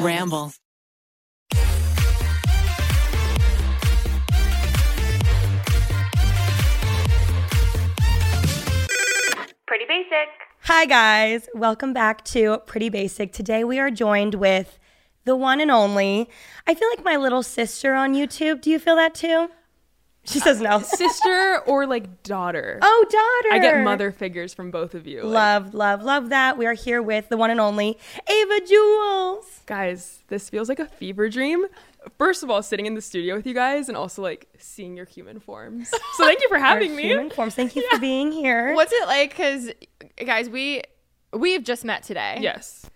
Ramble. Pretty basic. Hi, guys. Welcome back to Pretty Basic. Today we are joined with the one and only. I feel like my little sister on YouTube. Do you feel that too? She says no. sister or like daughter. Oh, daughter. I get mother figures from both of you. Like, Love, love, love that. We are here with the one and only Ava Jules. guys, this feels like a fever dream. First of all, sitting in the studio with you guys and also like seeing your human forms. So thank you for having me. Human forms. Thank you for being here. What's it like? Because, guys, we we've just met today. Yes.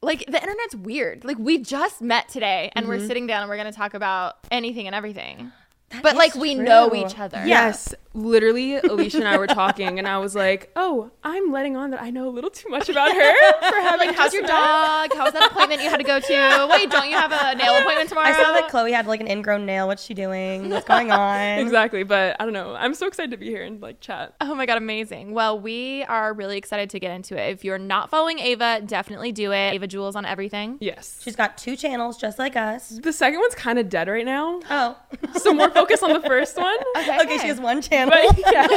Like the internet's weird. Like we just met today, and Mm-hmm. we're sitting down and we're gonna talk about anything and everything. That but is like we know each other. Yes. Literally, Alicia and I were talking, and I was like, "Oh, I'm letting on that I know a little too much about her for having Like, how's your met." dog? How's that appointment you had to go to? Wait, don't you have a nail appointment tomorrow? I saw that Chloe had like an ingrown nail. What's she doing? What's going on? Exactly, but I don't know. I'm so excited to be here and like chat. Oh my god, amazing. Well, we are really excited to get into it. If you're not following Ava, definitely do it. Ava Jules on everything. Yes. She's got two channels just like us. the second one's kind of dead right now, Oh. so more focus on the first one. okay, she has one channel. But yes.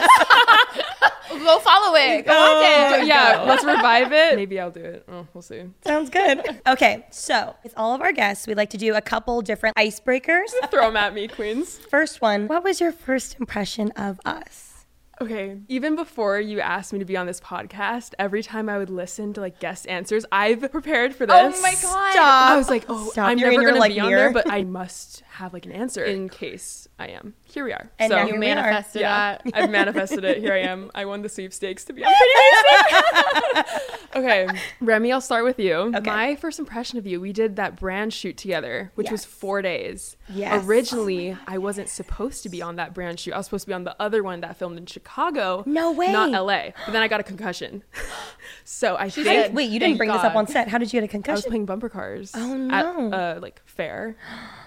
Go follow it. Oh, go Oh, watch it. yeah, let's revive it. Maybe I'll do it. Oh, we'll see. Sounds good. Okay, so with all of our guests, we'd like to do a couple different icebreakers. Throw them at me, queens. First one, what was your first impression of us? Okay, even before you asked me to be on this podcast, every time I would listen to like guest answers, I've prepared for oh this. Oh my god. Stop. I was like, oh, Stop. I'm You're never your, gonna like, be on there, but I must have like an answer in case I am. Here we are. And so, now You Here we are. manifested yeah, that. I've manifested it. Here I am. I won the sweepstakes to be on Pretty okay, Remy, I'll start with you. Okay. My first impression of you, we did that brand shoot together, which was four days. Yes. Originally, I wasn't supposed to be on that brand shoot. I was supposed to be on the other one that filmed in Chicago. No way. Not LA. But then I got a concussion. so I think did. Wait, you didn't Thank bring this up on set. How did you get a concussion? I was playing bumper cars. Oh, no. At uh, like fair.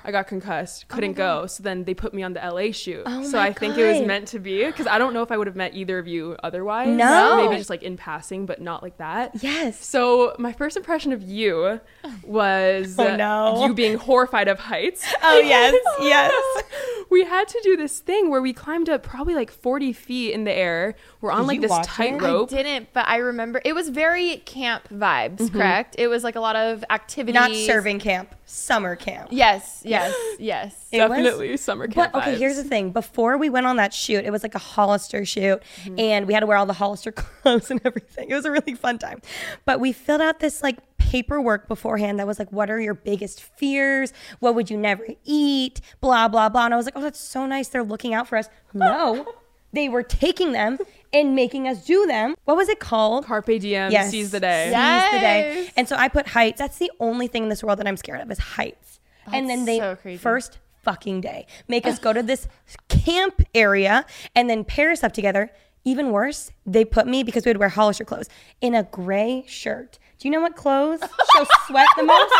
I got concussed, oh couldn't go. So then they put me on the LA shoot. Oh so my I think it was meant to be because I don't know if I would have met either of you otherwise. No. Maybe just like in passing, but not like that. Yes. So my first impression of you was Oh, no. you being horrified of heights. Oh, yes, yes. we had to do this thing where we climbed up probably like 40 feet in the air. We're on Did like you this watch it? tightrope. I didn't, but I remember it was very camp vibes, mm-hmm. correct? It was like a lot of activity. Not serving camp, summer camp. Yes, yes, yes. It was- Definitely summer camp But okay, here's the thing. Before we went on that shoot, it was like a Hollister shoot, Mm-hmm. and we had to wear all the Hollister clothes and everything. It was a really fun time. But we filled out this like paperwork beforehand that was like, what are your biggest fears? What would you never eat? Blah, blah, blah. And I was like, oh, that's so nice. They're looking out for us. No, they were taking them and making us do them. What was it called? Carpe diem, Yes. seize the day. Seize the day. And so I put heights. That's the only thing in this world that I'm scared of is heights. and then they so first fucking day make us go to this camp area and then pair us up together. Even worse, they put me because we would wear Hollister clothes in a gray shirt. Do you know what clothes show sweat the most?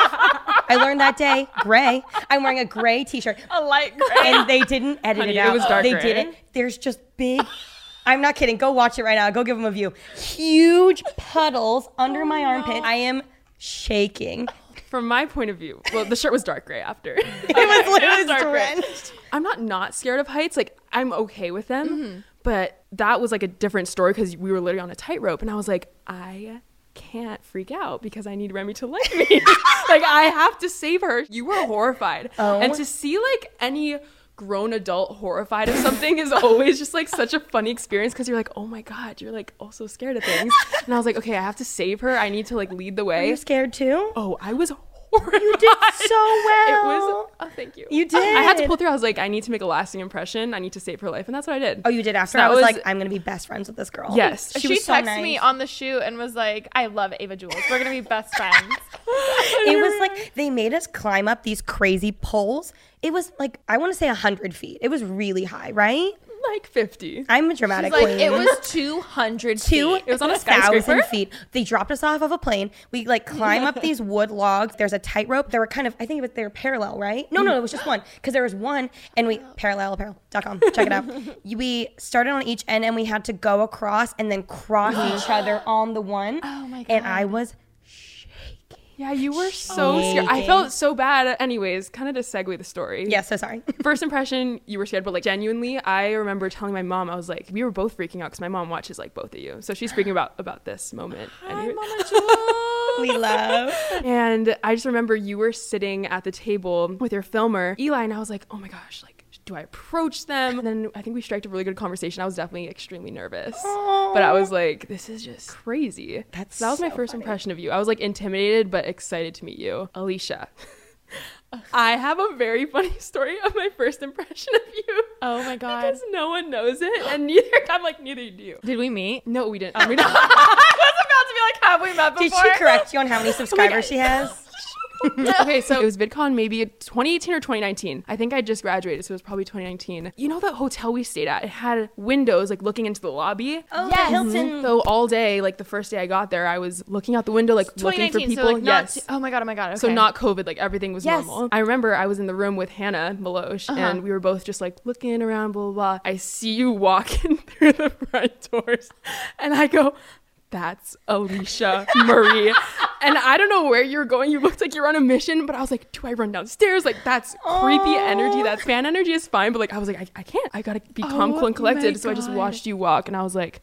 I learned that day. Gray. I'm wearing a gray t-shirt. A light gray. And they didn't edit Honey, it it was dark they gray. didn't. There's just big. I'm not kidding. Go watch it right now. Go give them a view. Huge puddles under my armpit. I am shaking. From my point of view, well, the shirt was dark gray after. it was literally dark gray. drenched. I'm not not scared of heights. Like I'm okay with them, Mm-hmm. but that was like a different story because we were literally on a tightrope, and I was like, I can't freak out because I need Remy to like me. like I have to save her. You were horrified. Oh. And to see like any grown adult horrified of something is always just like such a funny experience because you're like, oh my god, you're like also scared of things. And I was like, okay, I have to save her. I need to like lead the way. Are you scared too? Oh, I was horrified. You did so It well. was. Oh, thank you. You did. I had to pull through. I was like, I need to make a lasting impression. I need to save her life, and that's what I did. Oh, you did after. So I was, was- like, I'm gonna be best friends with this girl. Yes. She, was so texted me on the shoot and was like, "I love Ava Jules. We're gonna be best friends." It was like they made us climb up these crazy poles. It was like I want to say hundred feet. It was really high, right? Like fifty. I'm a dramatic like queen. it was two hundred two feet. It was on a thousand skyscraper? feet. They dropped us off of a plane. We like climb up these wood logs. There's a tightrope. They were kind of, I think it was, they were parallel, right? No, no, it was just one because there was one, and we parallel, parallelapparel.com. Check it out. we started on each end, and we had to go across and then cross each other on the one. Oh my God. And I was Yeah, you were so scared. I felt so bad. Anyways, kind of to segue the story. yeah, so sorry. First impression, you were scared, but like genuinely, I remember telling my mom, I was like, we were both freaking out because my mom watches like both of you, so she's freaking about about this moment. Hi, Anyway. we love. And I just remember you were sitting at the table with your filmer, Eli, and I was like, oh my gosh, like, do I approach them? And then I think we struck a really good conversation. I was definitely extremely nervous. But I was like, this is just crazy. That's so that was my so first funny. impression of you. I was like intimidated but excited to meet you. Alicia. I have a very funny story of my first impression of you. Oh my god! Because no one knows it, and neither I'm like neither do you. Did we meet? No, we didn't. we oh. didn't. I was about to be like, "Have we met before? Did she correct you on how many oh subscribers she has? okay, so it was VidCon maybe 2018 or 2019. I think I just graduated, so it was probably 2019. You know that hotel we stayed at? It had windows like looking into the lobby. Oh, Yes. Hilton. So all day, like the first day I got there, I was looking out the window, like looking for people. So like yes. t- oh my god! Oh my god! Okay. So not COVID, like everything was Yes. normal. I remember I was in the room with Hannah Meloche, Uh-huh. and we were both just like looking around, blah blah blah. I see you walking through the front doors, and I go, "That's Alicia Marie." and I don't know where you're going. You looked like you're on a mission, but I was like, "Do I run downstairs?" Like that's creepy energy. That fan energy is fine, but like I was like, I, I can't. I gotta be calm, Oh cool, and collected. So I just watched you walk, and I was like,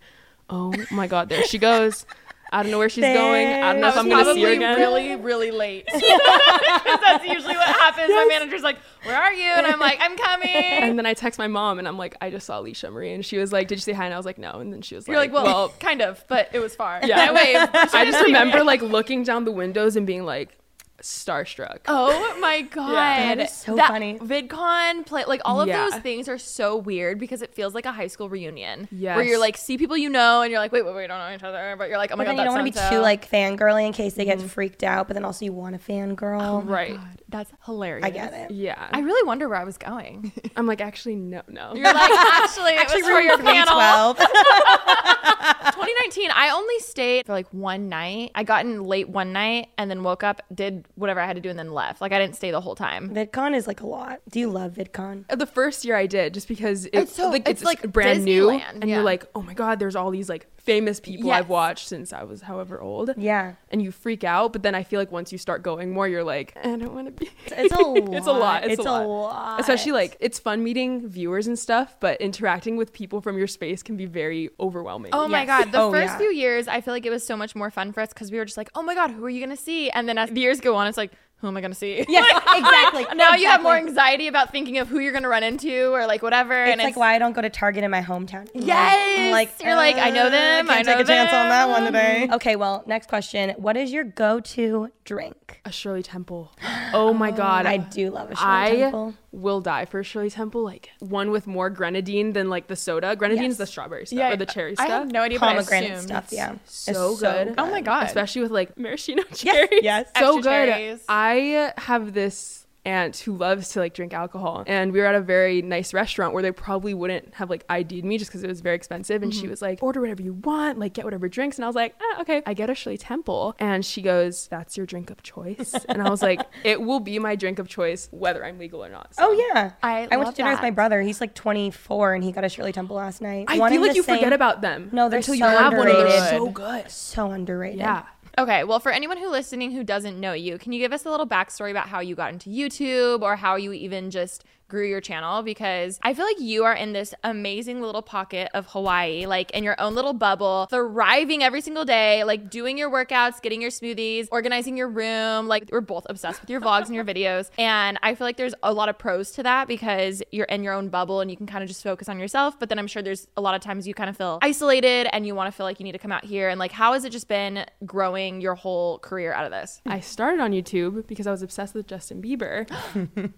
"Oh my god, there she goes." I don't know where she's going. I don't know if I'm gonna see her again. really, really late. that's usually what happens. My manager's like, "Where are you?" And I'm like, "I'm coming." And then I text my mom and I'm like, I just saw Alicia Marie. And she was like, Did you say hi? And I was like, No. And then she was like, You're like, "Well, kind of, but it was far." yeah. I waved. I just remember like looking down the windows and being like starstruck. Oh my god, That is so funny. VidCon play like all of Yeah. those things are so weird because it feels like a high school reunion. Yeah, where you're like see people you know and you're like, wait, wait, we don't know each other, but you're like, oh my But then god, you don't want to be too like fangirly in case they get mm-hmm. freaked out, but then also you want a fangirl. Oh right. That's hilarious. I get it. Yeah. I really wonder where I was going. I'm like, actually, no, no. You're like, actually, it Actually, was for your room panel. 2019, I only stayed for like one night. I got in late one night and then woke up, did whatever I had to do, and then left. Like I didn't stay the whole time. VidCon is like a lot. Do you love VidCon? Uh, the first year I did, just because it, It's so- like, it's it's, like brand new, and yeah. you're like, oh my god, there's all these like famous people Yes. I've watched since I was however old, Yeah. and you freak out. But then I feel like once you start going more, you're like, I don't want to be. It's a lot. it's a lot. It's, It's a, a lot. lot. Especially like it's fun meeting viewers and stuff, but interacting with people from your space can be very overwhelming. Oh my god! The Oh, first yeah. few years, I feel like it was so much more fun for us because we were just like, "Oh my god, who are you gonna see?" And then as the years go on, it's like, "Who am I gonna see?" Yes, exactly. now you have more anxiety about thinking of who you're gonna run into or like whatever. It's and like why I don't go to Target in my hometown. Yes! Like You're like, I know uh, them, Can't I take know a chance on that one today. Okay, well, next question. What is your go-to drink? A Shirley Temple. Oh my god. I do love a Shirley I Temple. Will die for Shirley Temple. Like one with more grenadine than like the soda. Grenadine's Yes. the strawberry stuff or the cherry I stuff. have no idea. but I Pomegranate stuff, yeah. It's so good. Oh my god! Especially with like maraschino cherries. yes. So Extra good. cherries. I have this aunt who loves to like drink alcohol. And we were at a very nice restaurant where they probably wouldn't have like ID'd me just because it was very expensive. And Mm-hmm. she was like order whatever you want like get whatever drinks. And I was like ah, okay. I get a Shirley Temple. And she goes that's your drink of choice. And I was like it will be my drink of choice whether I'm legal or not. So- Oh yeah, I I went to dinner with my brother. He's like 24 and he got a Shirley Temple last night. I One feel like you same- forget about them No, they're until you so have one of those. underrated. so good. So underrated. yeah Okay, well, for anyone who listening who doesn't know you, can you give us a little backstory about how you got into YouTube or how you even just grew your channel? Because I feel like you are in this amazing little pocket of Hawaii, like in your own little bubble, thriving every single day, like doing your workouts, getting your smoothies, organizing your room. Like we're both obsessed with your vlogs and your videos. And I feel like there's a lot of pros to that because you're in your own bubble and you can kind of just focus on yourself. But then I'm sure there's a lot of times you kind of feel isolated and you want to feel like you need to come out here. And like, how has it just been growing your whole career out of this? I started on YouTube because I was obsessed with Justin Bieber.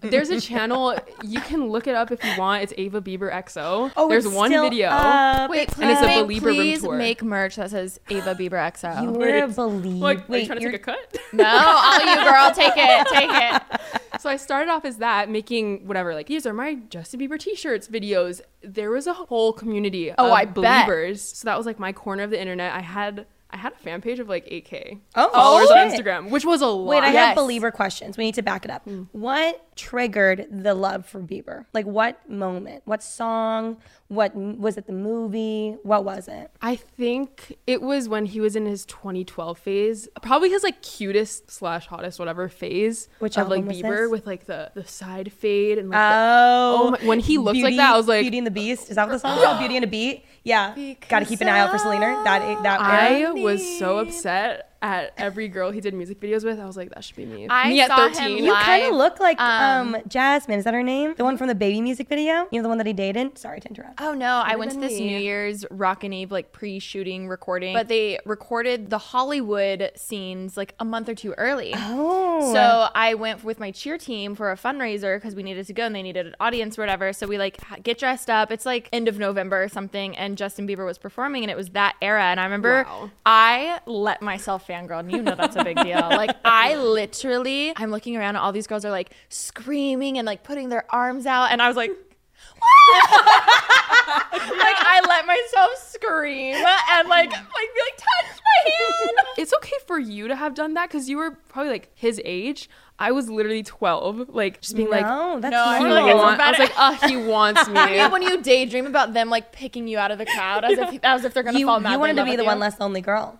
There's a channel you can look it up if you want. It's Ava Bieber XO. Oh, There's it's one still video. up. Wait, And it's a make- Belieber Room please tour. make merch that says Ava Bieber XO. You Wait, were a believe. Like, are you Wait, trying to you're take a cut? no, all you girl, take it, take it. so I started off as that, making whatever, like these are my Justin Bieber t-shirts videos. There was a whole community Oh, of I bet. So that was like my corner of the internet. I had I had a fan page of like 8k Oh, followers on. Instagram, which was a lot. Wait, I Yes. have Belieber questions. We need to back it up. Mm. What triggered the love for Bieber? Like, what moment? What song? What was it? The movie? What was it? I think it was when he was in his 2012 phase, probably his like cutest slash hottest whatever phase Which of like Bieber this? with like the the side fade and like the- Oh, Oh my- when he looked like Beauty- that, I was like- Beauty and the Beast. Is that what the song called? Beauty and a Beat. Yeah, got to keep an eye out for Selena. That that I era. was so upset at every girl he did music videos with. I was like, that should be me. I me at saw him 13. You kind of look like um, um, Jasmine. Is that her name? The one from the baby music video. You know the one that he dated. Sorry to interrupt. Oh no, I went to this me. New Year's Rockin' Eve like pre-shooting recording, but they recorded the Hollywood scenes like a month or two early. Oh, So I went with my cheer team for a fundraiser because we needed to go and they needed an audience or whatever. So we like get dressed up. It's like end of November or something, and Justin Bieber was performing, and it was that era. And I remember Wow. I let myself fangirl, and you know that's a big deal. Like I literally, I'm looking around, and all these girls are like screaming and like putting their arms out, and I was like. like I let myself scream and like like be like touch my hand. it's okay for you to have done that because you were probably like his age. I was literally 12, like just being like, no, that's No, I he feel normal. like want- I was like, oh, he wants me. Yeah, when you daydream about them like picking you out of the crowd as if as if they're gonna you, fall you madly wanted to be the you. one less lonely girl.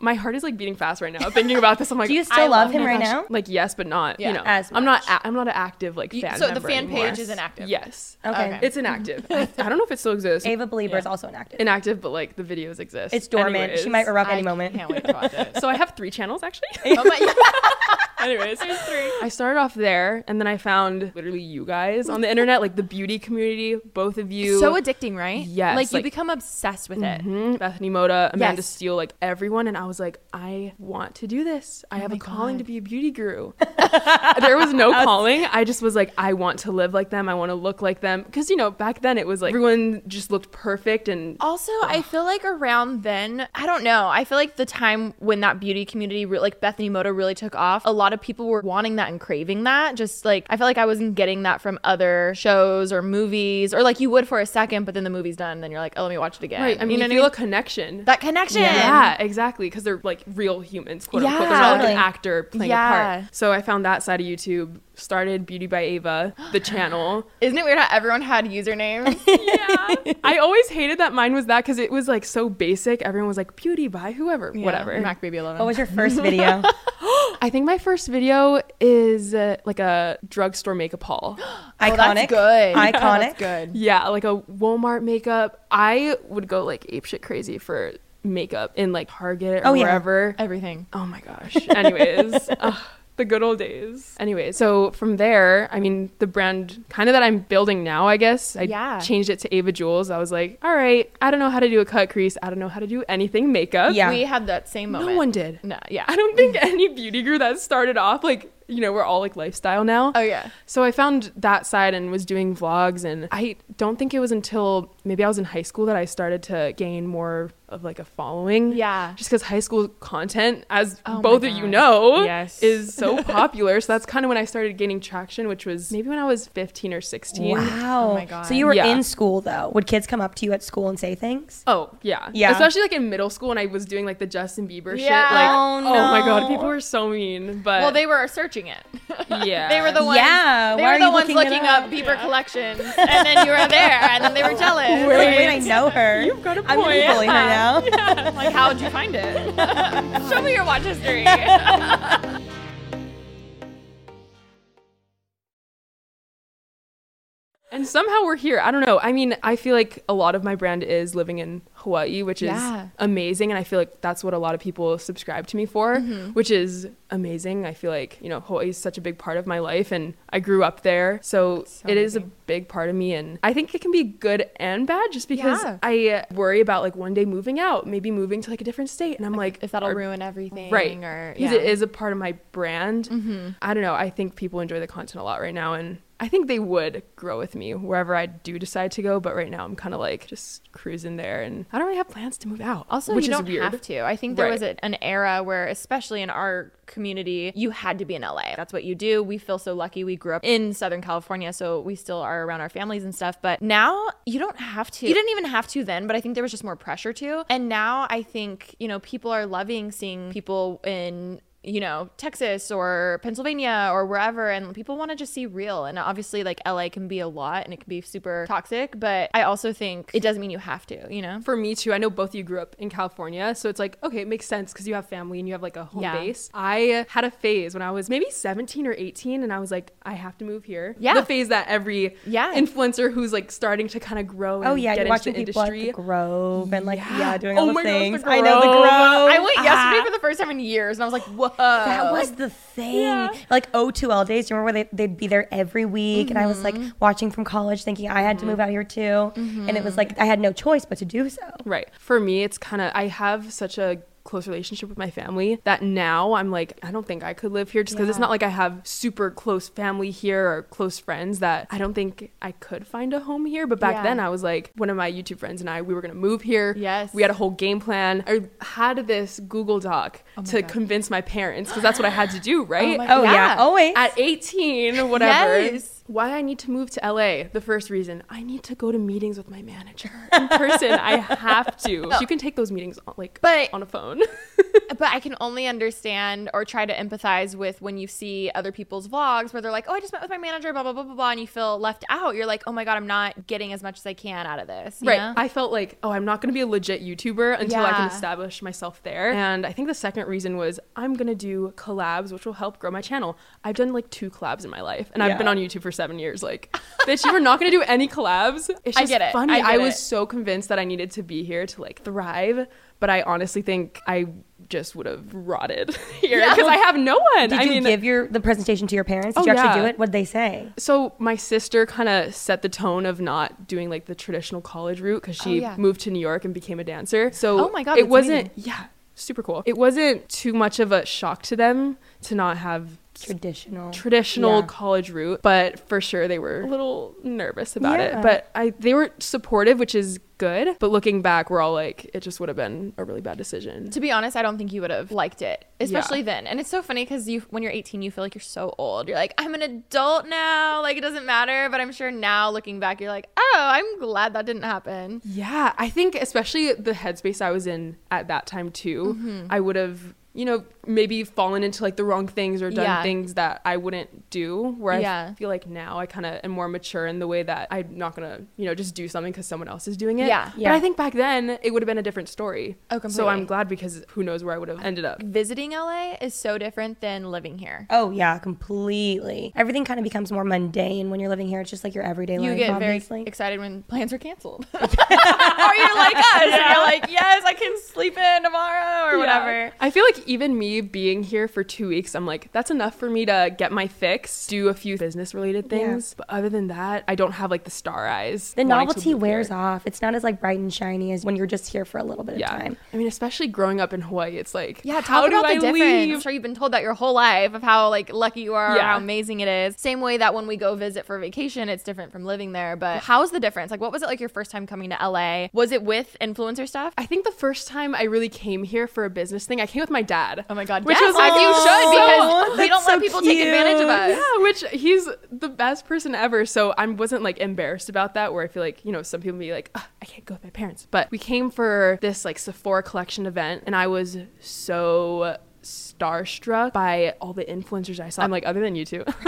My heart is like beating fast right now thinking about this. I'm like, Do you still love love him him. right now? like yes, but not. Yeah, you know, as I'm not. much. A- I'm not an active like You- fan. so the fan anymore. page is inactive. Yes, Okay. Okay. it's inactive. I, I don't know if it still exists. Ava Belieber is also inactive. Inactive, but like the videos exist. it's dormant. Anyways. She might erupt I any moment. can't wait to watch it. So I have three channels actually. oh my Anyways, I started off there, and then I found literally you guys on the internet, like the beauty community. Both of you, so addicting, right? Yes, Like you become obsessed with it. Mhm. Bethany Mota, Amanda Yes. Steele, like everyone, and I was like, I want to do this. I oh have my a calling to be a beauty guru. there was no calling. I just was like, I want to live like them. I want to look like them. Because you know, back then it was like everyone just looked perfect, and Also, I feel like around then, I don't know. I feel like the time when that beauty community, re- like Bethany Mota, really took off, a lot of people were wanting that and craving that. Just like, I feel like I wasn't getting that from other shows or movies, or like you would for a second, but then the movie's done, and then you're like, oh, let me watch it again. right. I mean, you know you what I feel mean? a connection. that connection. Yeah, exactly. Because they're like real humans, quote unquote. They're not like an actor playing Yeah. a part. So I found that side of YouTube, started Beauty by Ava, the channel. Isn't it weird how everyone had usernames? yeah. I always hated that mine was that because it was like so basic. Everyone was like beauty by whoever, whatever. Mac Baby 11. What was your first video? I think my first video is uh, like a drugstore makeup haul. Iconic. Oh, that's good. Iconic. That's good. yeah, like a Walmart makeup. I would go like apeshit crazy for makeup in like Target or Oh, yeah. wherever. Everything. Oh my gosh. Anyways, ugh, the good old days. Anyway, so from there, I mean, the brand kind of that I'm building now, I guess. I Yeah. changed it to Ava Jules. I was like, all right, I don't know how to do a cut crease. I don't know how to do anything makeup. Yeah. We had that same moment. No one did. No, yeah. I don't think any beauty guru that started off like you know we're all like lifestyle now. Oh, yeah. So I found that side and was doing vlogs and I don't think it was until maybe I was in high school that I started to gain more of like a following. Yeah. Just because high school content, as Oh both of you know, Yes. is so popular. so that's kind of when I started gaining traction, which was maybe when I was 15 or 16. Wow. Oh my God. So you were Yeah. in school though. Would kids come up to you at school and say things? Oh yeah, Yeah. Especially like in middle school when I was doing like the Justin Bieber shit. Like, Oh, oh my god, people were so mean. But Well, they were searching it. Yeah. They were the ones. Yeah, They why were are the you ones looking looking up? up Bieber collections, and then you were there, and then they were jealous. Wait, wait, I know her. You've got a I'm gonna point. bully her now. Like, how'd you find it? Show me your watch history. And somehow we're here. I don't know. I mean, I feel like a lot of my brand is living in Hawaii, which is Yeah. amazing. And I feel like that's what a lot of people subscribe to me for, Mm-hmm. which is amazing. I feel like, you know, Hawaii is such a big part of my life and I grew up there. So, it is a big part of me. And I think it can be good and bad just because Yeah. I worry about like one day moving out, maybe moving to like a different state. And I'm like, if that'll ruin everything, Right. Or Because yeah. it is a part of my brand. I don't know. I think people enjoy the content a lot right now. And I think they would grow with me wherever I do decide to go. But right now I'm kind of like just cruising there. And I don't really have plans to move out. Also, which you don't weird. have to. I think there Right. was a, an era where, especially in our community, you had to be in LA. That's what you do. We feel so lucky. We grew up in Southern California, so we still are around our families and stuff. But now you don't have to. You didn't even have to then, but I think there was just more pressure to. And now I think, you know, people are loving seeing people in you know, Texas or Pennsylvania or wherever, and people want to just see real. And obviously, like LA can be a lot and it can be super toxic, but I also think it doesn't mean you have to, you know? For me too, I know both of you grew up in California, so it's like okay, it makes sense because you have family and you have like a home Yeah. base. I had a phase when I was maybe 17 or 18, and I was like, I have to move here. Yeah. the phase that every Yeah. influencer who's like starting to kind of grow. And Oh yeah, get you're into watching the people industry. at the Grove and like yeah, Yeah. doing Oh all the my gosh, the things. I know the Grove. Grove. I went Ah. yesterday for the first time in years, and I was like, "Whoa!" That was uh, the thing. Like O2L days. You remember where they, they'd be there every week? And I was like Mm-hmm. watching from college thinking I had to mm-hmm. move out here too. And it was mm-hmm. like I had no choice but to do so. Right. For me, it's kind of, I have such a close relationship with my family that now I'm like, I don't think I could live here just because it's not like I have super close family here or close friends that I don't think I could find a home here. But back Yeah. then I was like, one of my YouTube friends and I, we were going to move here. Yes. We had a whole game plan. I had this Google Doc to convince my parents because that's what I had to do, right? my Oh yeah, oh, Yeah. always. At 18, whatever. Yes. Why I need to move to LA? The first reason I need to go to meetings with my manager in person. I have to. You can take those meetings on, like But- on a phone. but I can only understand or try to empathize with when you see other people's vlogs where they're like, "Oh, I just met with my manager," blah blah blah blah blah, and you feel left out. You're like, "Oh my god, I'm not getting as much as I can out of this." you right. know? I felt like, oh, I'm not going to be a legit YouTuber until I can establish myself there. And I think the second reason was I'm going to do collabs, which will help grow my channel. I've done like two collabs in my life, and I've been on YouTube for seven years. Like, bitch, you were not going to do any collabs. It's I just get it. funny. I I, was it. so convinced that I needed to be here to like thrive, but I honestly think I just would have rotted here because I have no one. Did I you mean, give your the presentation to your parents? Did Oh, you actually do it? What did they say? so my sister kind of set the tone of not doing like the traditional college route because she Oh, yeah. moved to New York and became a dancer. So Oh my God, it wasn't amazing. yeah super cool. It wasn't too much of a shock to them to not have Traditional. traditional Yeah. college route, but for sure they were a little nervous about Yeah. it. But I they were supportive, which is good. But looking back, we're all like, it just would have been a really bad decision. to be honest, I don't think you would have liked it, especially then. And it's so funny because you, when you're 18, you feel like you're so old. You're like, I'm an adult now. Like it doesn't matter. But I'm sure now, looking back, you're like, oh, I'm glad that didn't happen. Yeah, I think especially the headspace I was in at that time too, Mm-hmm. I would have, you know, maybe fallen into like the wrong things or done Yeah. things that I wouldn't do. Where Yeah. I feel like now I kind of am more mature in the way that I'm not gonna, you know, just do something because someone else is doing it. Yeah. But I think back then it would have been a different story. Oh, completely. So. I'm glad because who knows where I would have ended up. Visiting LA is so different than living here. Oh yeah, completely. Everything kind of becomes more mundane when you're living here. It's just like your everyday You life. You get obviously. very excited when plans are canceled. or you're like us. And you're like, yes, I can sleep in tomorrow or whatever. I feel like even me being here for two weeks, I'm like, that's enough for me to get my fix, do a few business related things. But other than that, I don't have like the star eyes. the novelty wears here. off. It's not as like bright and shiny as when you're just here for a little bit of time. I mean, especially growing up in Hawaii, it's like, Yeah, talk how do about I the difference. leave? I'm sure you've been told that your whole life of how like lucky you are, Yeah. how amazing it is. Same way that when we go visit for vacation, it's different from living there. But how's the difference? Like, what was it like your first time coming to LA? Was it with influencer stuff? I think the first time I really came here for a business thing, I came with my dad. Oh my god, Which yes, was like as you should because we don't so let people take advantage of us. Yeah, which he's the best person ever. So I wasn't like embarrassed about that. Where I feel like you know some people be like, "Ugh, I can't go with my parents. But we came for this like Sephora collection event, and I was so starstruck by all the influencers I saw. I'm like, other than you two,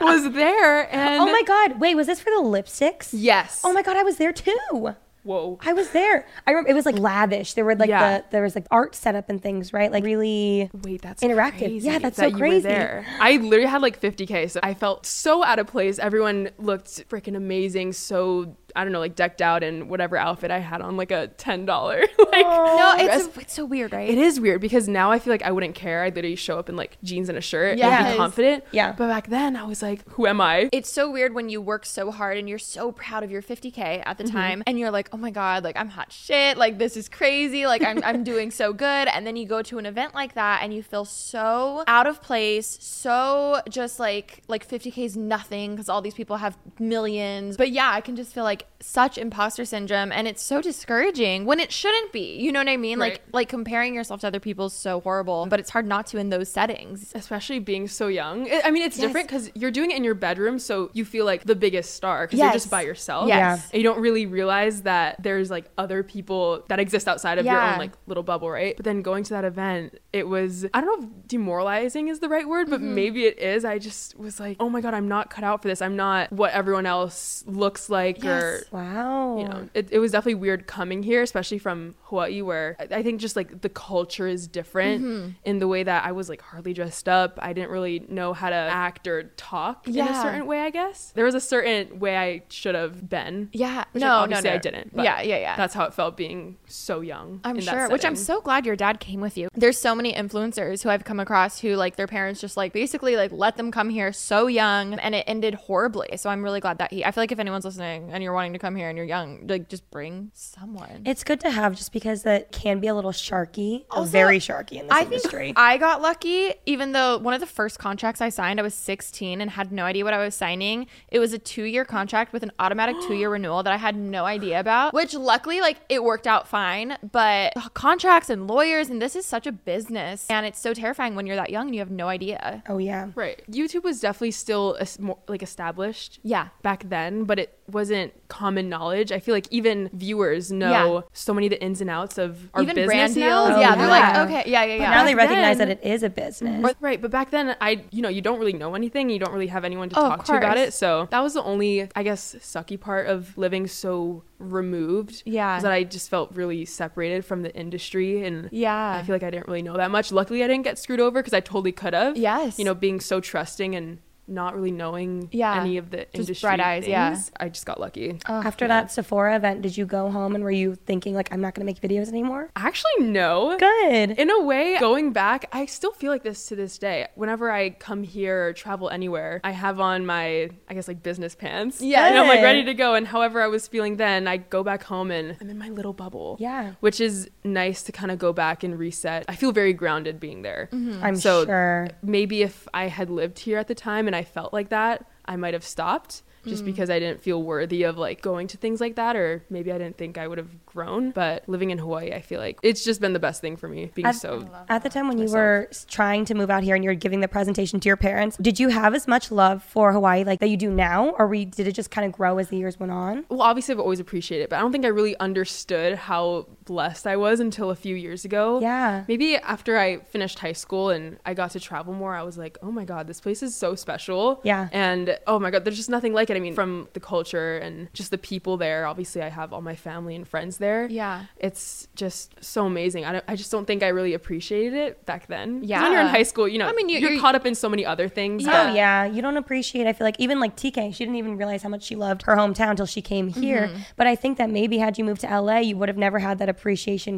was there. And Oh my god! Wait, was this for the lipsticks? yes. Oh my god, I was there too. Whoa. I was there. I remember it was like lavish. There were like Yeah. the there was like art setup and things, right? Like really Wait, that's interactive. crazy Yeah, that's that so you were crazy. there. I literally had like 50k, so I felt so out of place. Everyone looked freaking amazing, so I don't know, like decked out in whatever outfit I had on, like a ten dollar. like No, it's, dress. it's so weird, right? It is weird because now I feel like I wouldn't care. I'd literally show up in like jeans and a shirt and be confident. Yeah. But back then I was like, who am I? it's so weird when you work so hard and you're so proud of your 50k at the Mm-hmm. time and you're like oh my god like i'm hot shit like this is crazy like I'm, I'm doing so good and then you go to an event like that and you feel so out of place so just like like 50k is nothing because all these people have millions but yeah i can just feel like such imposter syndrome and it's so discouraging when it shouldn't be you know what i mean like Right. like comparing yourself to other people is so horrible but it's hard not to in those settings Especially being so young. I I mean, it's different because you're doing it in your bedroom, so you feel like the biggest star because you're just by yourself. Yes. And you don't really realize that there's like other people that exist outside of your own like little bubble, right? But then going to that event, it was I don't know if demoralizing is the right word, but Mm-hmm. maybe it is. I just was like, oh my god, I'm not cut out for this. I'm not what everyone else looks like or Wow. you know, it, it was definitely weird coming here, especially from Hawaii, where I I think just like the culture is different Mm-hmm. in the way that I was like hardly dressed up. I didn't really know how to act or talk in a certain way, I guess. There was a certain way I should have been. yeah no no obviously no I didn't. But yeah yeah yeah That's how it felt being so young. I'm in that sure, which I'm so glad your dad came with you. There's so many influencers who I've come across who like their parents just like basically like let them come here so young and it ended horribly. So I'm really glad that he I feel like if anyone's listening and you're wanting to come here and you're young, like just bring someone. It's good to have just because that can be a little sharky, Also, very sharky in this I industry. think I got lucky, even though one of the first contracts I signed, I was 16 and had no idea what I was signing. It was a two year contract with an automatic two year renewal that I had no idea about, which luckily, like, it worked out fine. But contracts and lawyers, and this is such a business. And it's so terrifying when you're that young and you have no idea. oh yeah. Right. YouTube was definitely still es- more, like established. Yeah. Back then, but it wasn't common knowledge. I feel like even viewers know Yeah. so many of the ins and outs of our Even business brand now. deals. Oh, yeah, they're like, okay, yeah, yeah, But yeah. now they recognize then- that it is a business. Or- right, but back then I you know, you don't really know anything, you don't really have anyone to Oh, talk to about it. So that was the only I guess sucky part of living so removed. Yeah. is That I just felt really separated from the industry and Yeah. I feel like I didn't really know that much. Luckily I didn't get screwed over because I totally could have. Yes. You know, being so trusting and not really knowing Yeah. any of the Just industry bright eyes, yeah. things, I just got lucky. Oh, After that Sephora event, did you go home and were you thinking like I'm not gonna make videos anymore? Actually, no. Good. In a way, going back, I still feel like this to this day. Whenever I come here or travel anywhere, I have on my, I guess, like business pants. Yeah. And I'm like ready to go. And however I was feeling then, I go back home and I'm in my little bubble. Yeah. Which is nice to kind of go back and reset. I feel very grounded being there. Mm-hmm. I'm So sure. maybe if I had lived here at the time and I felt like that, I might have stopped just mm. because I didn't feel worthy of like going to things like that or maybe I didn't think I would have grown. But living in Hawaii, I feel like it's just been the best thing for me being At, so at the time when you were trying to move out here and you're giving the presentation to your parents, did you have as much love for Hawaii like that you do now, or we, did it just kind of grow as the years went on? well obviously I've always appreciated it, but I don't think I really understood how blessed I was until a few years ago. Yeah. Maybe after I finished high school and I got to travel more, I was like, oh my God, this place is so special. Yeah. And oh my God, there's just nothing like it. I mean, from the culture and just the people there, obviously I have all my family and friends there. Yeah. It's just so amazing. I, don't, I just don't think I really appreciated it back then. Yeah. When you're in high school, you know, I mean, you- you're, you're- caught up in so many other things. Yeah. Oh yeah, you don't appreciate. I feel like even like TK, she didn't even realize how much she loved her hometown until she came here. Mm-hmm. But I think that maybe had you moved to LA, you would have never had that appreciation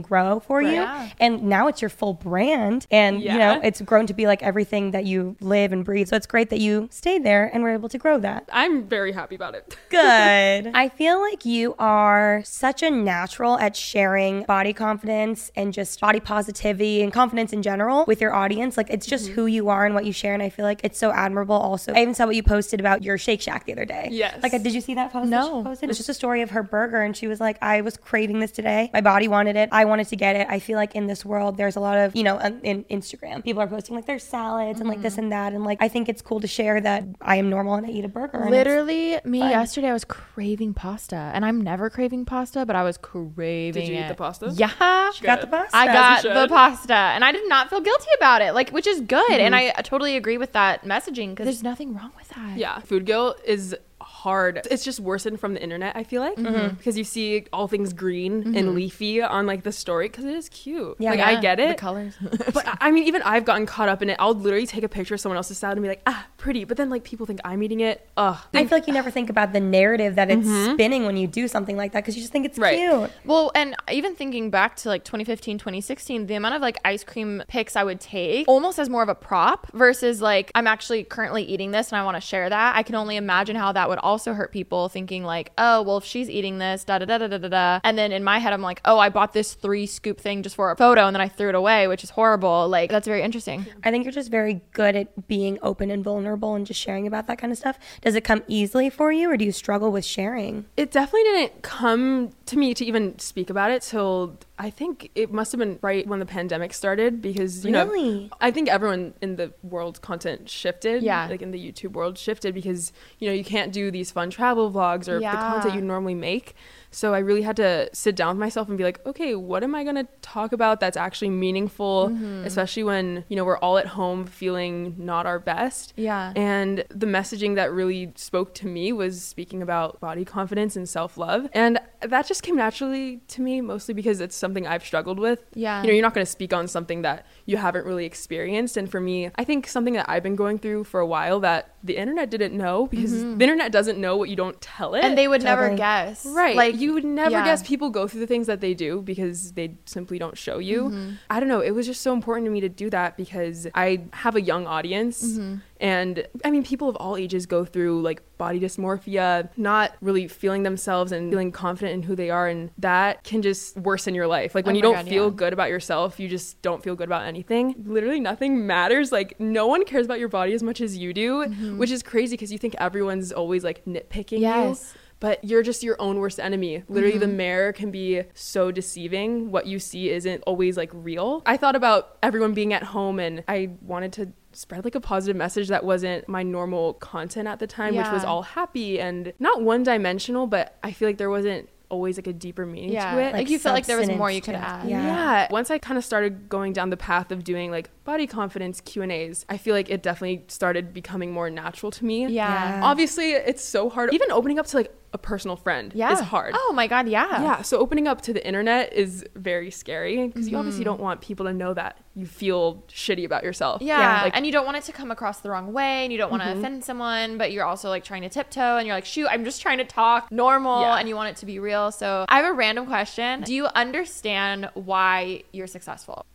grow for you. Yeah. And now it's your full brand, and you know it's grown to be like everything that you live and breathe. So it's great that you stayed there and were able to grow that. I'm very happy about it. Good. I feel like you are such a natural at sharing body confidence and just body positivity and confidence in general with your audience. Like it's just mm-hmm. who you are and what you share. And I feel like it's so admirable also. I even saw what you posted about your Shake Shack the other day. Yes. Like, did you see that post that No. she posted? It's just a story of her burger. And she was like, I was craving this today. My body body wanted it. I wanted to get it. I feel like in this world, there's a lot of, you know, in Instagram, people are posting like their salads and like this and that. And like, I think it's cool to share that I am normal and I eat a burger. Literally, me yesterday, I was craving pasta, and I'm never craving pasta, but I was craving Did you eat the pasta? Yeah, She got the pasta. I got the pasta, and I did not feel guilty about it, like which is good, and Mm-hmm. I totally agree with that messaging because there's nothing wrong with that. Yeah, food guilt is hard. It's just worsened from the internet, I feel like, Mm-hmm. because you see all things green and leafy on like the story because it is cute. Yeah. like Yeah, I get it. The colors. but I- I mean, even I've gotten caught up in it. I'll literally take a picture of someone else's salad and be like, ah, pretty. But then like people think I'm eating it. Ugh. I feel like you never think about the narrative that it's spinning when you do something like that because you just think it's Right. cute. Well, and even thinking back to like 2015, 2016, the amount of like ice cream pics I would take almost as more of a prop versus like I'm actually currently eating this and I want to share that. I can only imagine how that would also hurt people thinking like, oh, well, if she's eating this, da da da da da da da. And then in my head, I'm like, oh, I bought this three scoop thing just for a photo and then I threw it away, which is horrible. Like, that's very interesting. I think you're just very good at being open and vulnerable and just sharing about that kind of stuff. Does it come easily for you or do you struggle with sharing? It definitely didn't come to me to even speak about it till I think it must have been right when the pandemic started because you Really? know I think everyone in the world content shifted Yeah. like in the YouTube world shifted because you know you can't do these fun travel vlogs or the content you normally make so I really had to sit down with myself and be like okay what am I going to talk about that's actually meaningful Mm-hmm. especially when you know we're all at home feeling not our best Yeah. and the messaging that really spoke to me was speaking about body confidence and self love. And that just came naturally to me, mostly because it's something I've struggled with. Yeah. You know, you're not going to speak on something that you haven't really experienced. And for me, I think something that I've been going through for a while that the internet didn't know because the internet doesn't know what you don't tell it. Mm-hmm. And they would never guess. Right. Like, Like you would never yeah. guess people go through the things that they do because they simply don't show you. Mm-hmm. I don't know. It was just so important to me to do that because I have a young audience. Mm-hmm. And I mean, people of all ages go through like body dysmorphia, not really feeling themselves and feeling confident in who they are. And that can just worsen your life. Like when Oh you don't God, feel yeah. good about yourself, you just don't feel good about anything. Literally nothing matters. Like no one cares about your body as much as you do, which is crazy because you think everyone's always like nitpicking you Yes. But you're just your own worst enemy. Literally, the Mm-hmm. mirror can be so deceiving. What you see isn't always like real. I thought about everyone being at home and I wanted to spread like a positive message that wasn't my normal content at the time, which was all happy and not one dimensional, but I feel like there wasn't always like a deeper meaning yeah. to it. Like, you felt like there was more you could add. Yeah. Yeah. Once I kind of started going down the path of doing like body confidence Q and A's, I feel like it definitely started becoming more natural to me. Yeah. Obviously, it's so hard. Even opening up to like a personal friend Yeah. is hard. Oh my God. Yeah. Yeah, so opening up to the internet is very scary because you Mm-hmm. obviously don't want people to know that you feel shitty about yourself. Yeah, Like, and you don't want it to come across the wrong way, and you don't want Mm-hmm. to offend someone, but you're also like trying to tiptoe, and you're like, shoot, I'm just trying to talk normal, Yeah. and you want it to be real. So I have a random question: Do you understand why you're successful?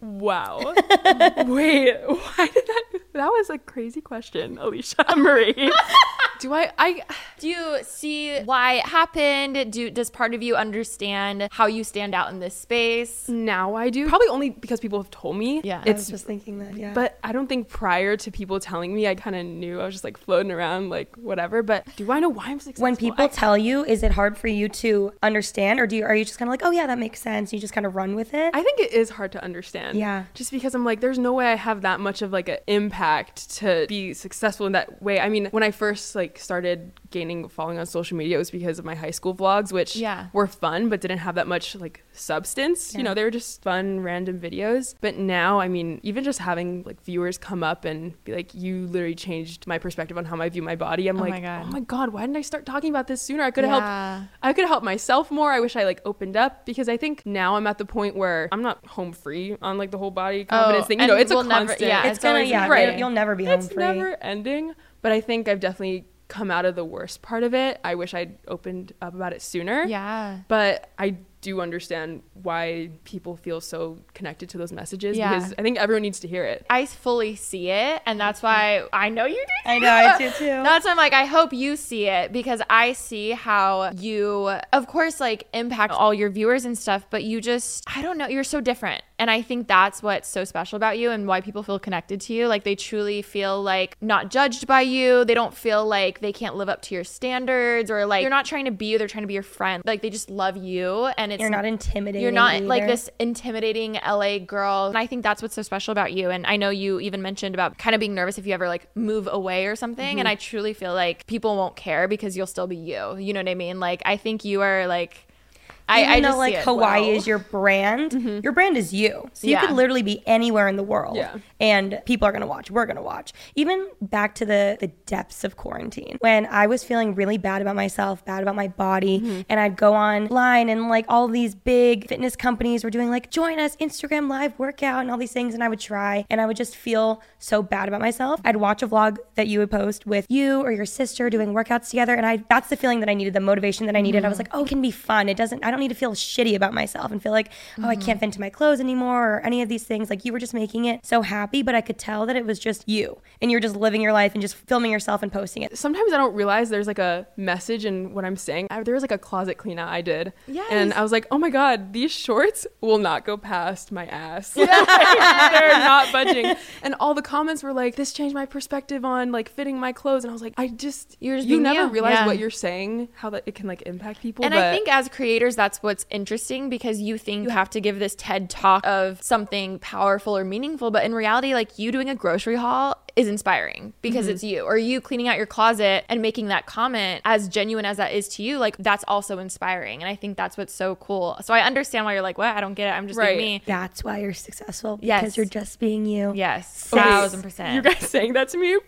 wow. Wait, why did that? That was a crazy question, Alicia Marie. Do I? I Do you see why it happened? Do does part of you understand how you stand out in this space? now I do. Probably only because people have told me. Yeah. I was it's just thinking that, yeah. But I don't think prior to people telling me, I kind of knew. I was just like floating around, like whatever. But do I know why I'm successful? when people I- tell you, is it hard for you to understand, or do you are you just kind of like, oh yeah, that makes sense? You just kind of run with it. I think it is hard to understand. Yeah. Just because I'm like, there's no way I have that much of like an impact to be successful in that way. I mean, when I first like started gaining following on social media, it was because of my high school vlogs, which Yeah. were fun but didn't have that much like substance. You know, they were just fun, random videos. But now, I mean, even just having like viewers come up and be like, you literally changed my perspective on how I view my body. I'm Oh like, my God. oh my god, why didn't I start talking about this sooner? I could have Yeah. helped. I could help myself more. I wish I like opened up because I think now I'm at the point where I'm not home free on like the whole body oh, confidence thing. You know, Oh, it's a we'll never- constant. yeah, it's, it's gonna, yeah, right. You'll- you'll never be home free. it's never ending. But I think I've definitely come out of the worst part of it. I wish I'd opened up about it sooner. Yeah. But I do understand why people feel so connected to those messages Yeah. because I think everyone needs to hear it. I fully see it, and that's why I know you do. I know, I do too. That's why I'm like, I hope you see it because I see how you, of course, like impact all your viewers and stuff, but you just, I don't know, you're so different. And I think that's what's so special about you and why people feel connected to you. Like they truly feel like not judged by you. They don't feel like they can't live up to your standards or like you're not trying to be you, they're trying to be your friend. Like they just love you and it's You're not intimidating. you're not like this intimidating LA girl. And I think that's what's so special about you. And I know you even mentioned about kind of being nervous if you ever like move away or something. Mm-hmm. And I truly feel like people won't care because you'll still be you. You know what I mean? Like I think you are like I, Even I though like. Hawaii. Mm-hmm. is your brand, your brand is you. So you Yeah. could literally be anywhere in the world, Yeah. and people are gonna watch. We're gonna watch. Even back to the the depths of quarantine, when I was feeling really bad about myself, bad about my body, Mm-hmm. and I'd go online and like all these big fitness companies were doing like join us Instagram live workout and all these things, and I would try, and I would just feel so bad about myself. I'd watch a vlog that you would post with you or your sister doing workouts together, and I that's the feeling that I needed, the motivation that I needed. I was like, oh, it can be fun. It doesn't. I don't need to feel shitty about myself and feel like, oh, I can't mm-hmm. fit into my clothes anymore or any of these things. Like you were just making it so happy, but I could tell that it was just you and you're just living your life and just filming yourself and posting it. sometimes I don't realize there's like a message in what I'm saying. I, there was like a closet clean out I did. And I was like, oh my God, these shorts will not go past my ass. yeah, They're not budging. And all the comments were like, this changed my perspective on like fitting my clothes. And I was like, I just, You're just you being never you. realize Yeah. what you're saying, how that it can like impact people. And but I think as creators, that's what's interesting because you think you have to give this TED talk of something powerful or meaningful. But in reality, like you doing a grocery haul is inspiring because Mm-hmm. it's you. Or you cleaning out your closet and making that comment, as genuine as that is to you, like that's also inspiring. And I think that's what's so cool. So I understand why you're like, what? I don't get it. I'm just Right. being me. That's why you're successful because Yes. you're just being you. Yes. Okay. Thousand you guys saying that to me,